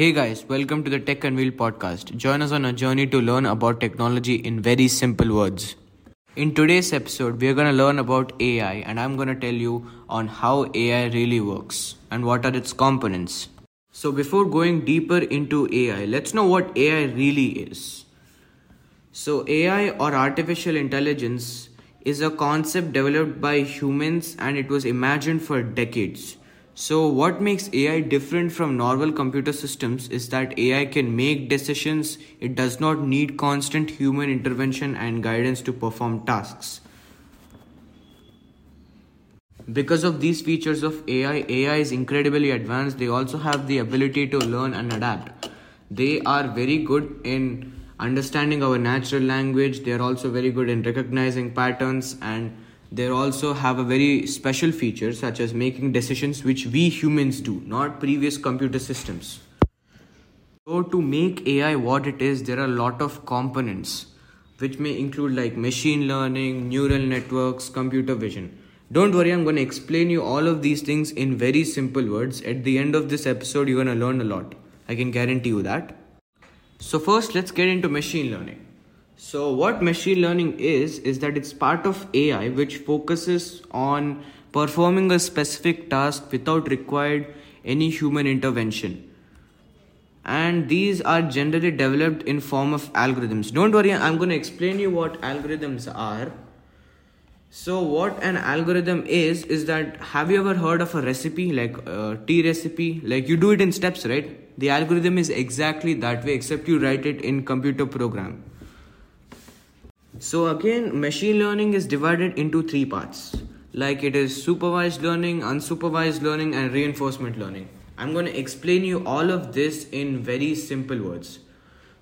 Hey guys, welcome to the Tech Unveiled podcast. Join us on a journey to learn about technology in very simple words. In today's episode, we are going to learn about AI and I'm going to tell you on how AI really works and what are its components. So before going deeper into AI, let's know what AI really is. So AI or artificial intelligence is a concept developed by humans and it was imagined for decades. So, what makes AI different from normal computer systems is that AI can make decisions, it does not need constant human intervention and guidance to perform tasks. Because of these features of AI, AI is incredibly advanced. They also have the ability to learn and adapt. They are very good in understanding our natural language, they are also very good in recognizing patterns and they also have a very special feature such as making decisions which we humans do, not previous computer systems. So to make AI what it is, there are a lot of components which may include like machine learning, neural networks, computer vision. Don't worry, I'm going to explain you all of these things in very simple words. At the end of this episode, you're going to learn a lot. I can guarantee you that. So first, let's get into machine learning. So, what machine learning is, is that it's part of AI which focuses on performing a specific task without required any human intervention. And these are generally developed in form of algorithms. Don't worry, I'm going to explain you what algorithms are. So, what an algorithm is, is that have you ever heard of a recipe like a tea recipe? Like you do it in steps, right? The algorithm is exactly that way, except you write it in computer program so again, machine learning is divided into three parts. Like it is supervised learning, unsupervised learning and reinforcement learning. I'm going to explain you all of this in very simple words.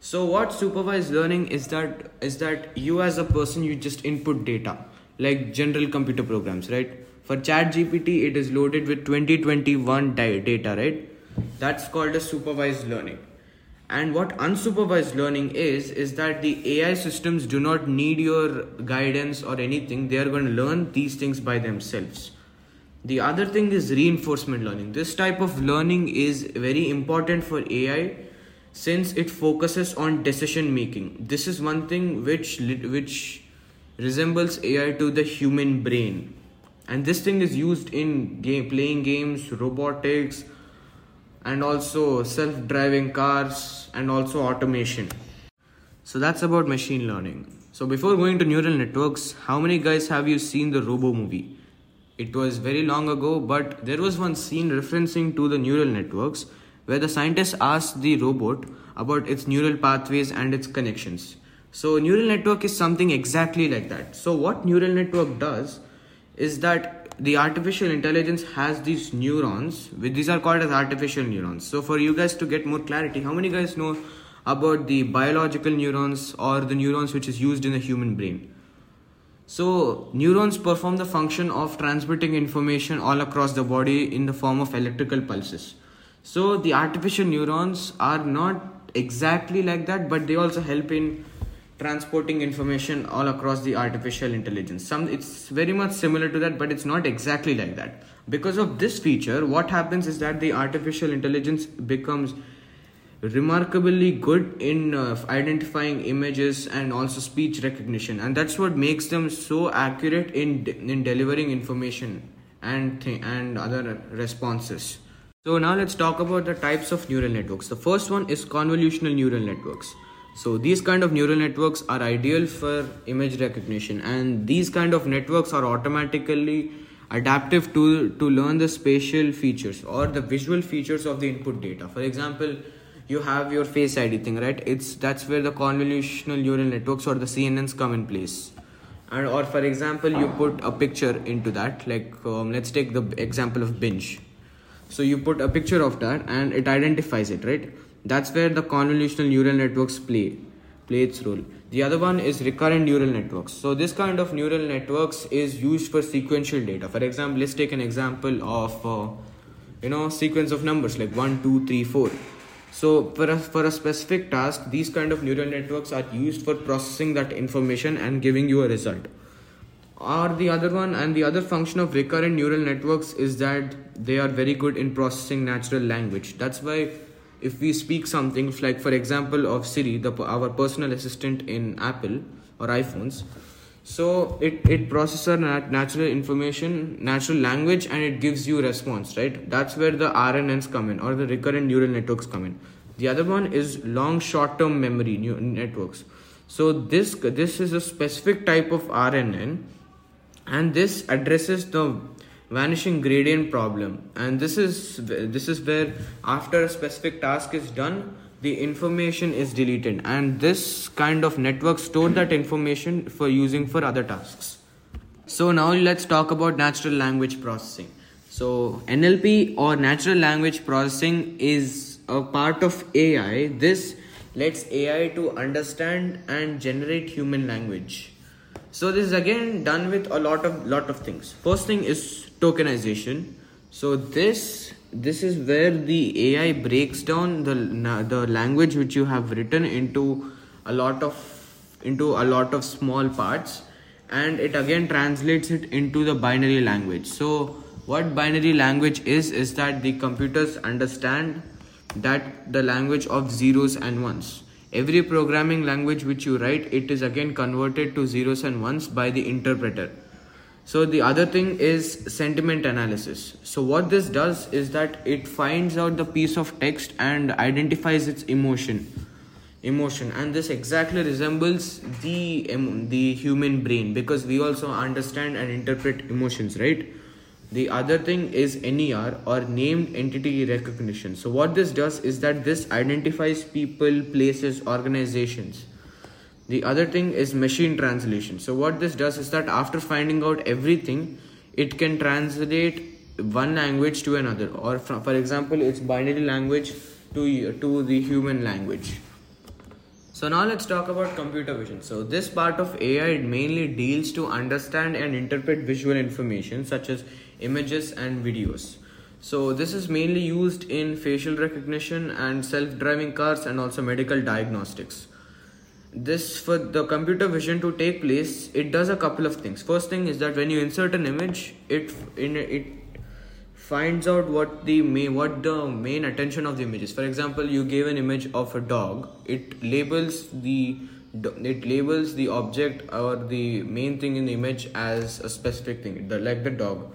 So what supervised learning is that is that you as a person you just input data like general computer programs, right? For ChatGPT it is loaded with 2021 data, right? That's called a supervised learning and what unsupervised learning is, is that the AI systems do not need your guidance or anything. They are going to learn these things by themselves. The other thing is reinforcement learning. This type of learning is very important for AI since it focuses on decision making. This is one thing which which resembles AI to the human brain. And this thing is used in game playing games, robotics, and also self-driving cars and also automation. So that's about machine learning. So before going to neural networks how many guys have you seen the robo movie? It was very long ago but there was one scene referencing to the neural networks where the scientist asked the robot about its neural pathways and its connections. So neural network is something exactly like that. So what neural network does is that the artificial intelligence has these neurons these are called as artificial neurons. So for you guys to get more clarity how many guys know about the biological neurons or the neurons which is used in the human brain? So neurons perform the function of transmitting information all across the body in the form of electrical pulses. So the artificial neurons are not exactly like that but they also help in transporting information all across the artificial intelligence. Some it's very much similar to that but it's not exactly like that. Because of this feature what happens is that the artificial intelligence becomes remarkably good in uh, identifying images and also speech recognition. And that's what makes them so accurate in de- in delivering information and th- and other responses. So now let's talk about the types of neural networks. The first one is convolutional neural networks so these kind of neural networks are ideal for image recognition and these kind of networks are automatically adaptive to, to learn the spatial features or the visual features of the input data. For example, you have your face ID thing, right? It's that's where the convolutional neural networks or the CNNs come in place. And or for example, you put a picture into that. Like um, let's take the example of binge. So you put a picture of that and it identifies it, right? That's where the convolutional neural networks play play its role. The other one is recurrent neural networks. So this kind of neural networks is used for sequential data. For example, let's take an example of uh, you know sequence of numbers like 1 2 3 4 so for a, for a specific task these kind of neural networks are used for processing that information and giving you a result or the other one and the other function of recurrent neural networks is that they are very good in processing natural language that's why if we speak something like for example of siri the our personal assistant in apple or iphones. So it it processes nat- natural information natural language and it gives you response right? That's where the rnns come in or the recurrent neural networks come in. The other one is long short term memory networks. So this this is a specific type of rnn and this addresses the vanishing gradient problem. And this is this is where after a specific task is done the information is deleted. And this kind of network store that information for using for other tasks. So now let's talk about natural language processing. So nlp or natural language processing is a part of ai this lets ai to understand and generate human language so this is again done with a lot of lot of things. First thing is tokenization. So this this is where the ai breaks down the the language which you have written into a lot of into a lot of small parts. And it again translates it into the binary language. So what binary language is is that the computers understand that the language of zeros and ones every programming language which you write it is again converted to zeros and ones by the interpreter. So the other thing is sentiment analysis. So what this does is that it finds out the piece of text and identifies its emotion emotion. And this exactly resembles the the human brain because we also understand and interpret emotions right the other thing is NER or named entity recognition. So what this does is that this identifies people, places, organizations. The other thing is machine translation. So what this does is that after finding out everything, it can translate one language to another or for example it's binary language to to the human language so now let's talk about computer vision. So this part of AI mainly deals to understand and interpret visual information such as images and videos. So this is mainly used in facial recognition and self-driving cars and also medical diagnostics. This for the computer vision to take place, it does a couple of things. First thing is that when you insert an image, it in it finds out what the main what the main attention of the image is for example you gave an image of a dog it labels the it labels the object or the main thing in the image as a specific thing the, like the dog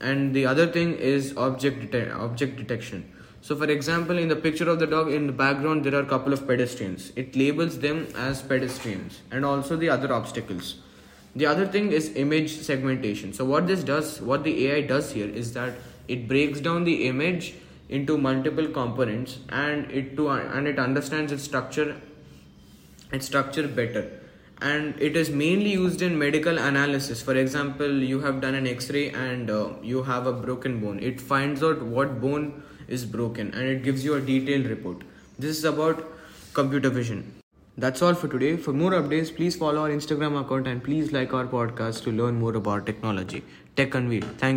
and the other thing is object det- object detection. So for example in the picture of the dog in the background there are a couple of pedestrians. It labels them as pedestrians and also the other obstacles. The other thing is image segmentation. So what this does what the ai does here is that it breaks down the image into multiple components and it to and it understands its structure its structure better and it is mainly used in medical analysis. For example you have done an x-ray and uh, you have a broken bone. It finds out what bone is broken and it gives you a detailed report. This is about computer vision. That's all for today. For more updates please follow our instagram account and please like our podcast to learn more about technology. Tech unveiled thank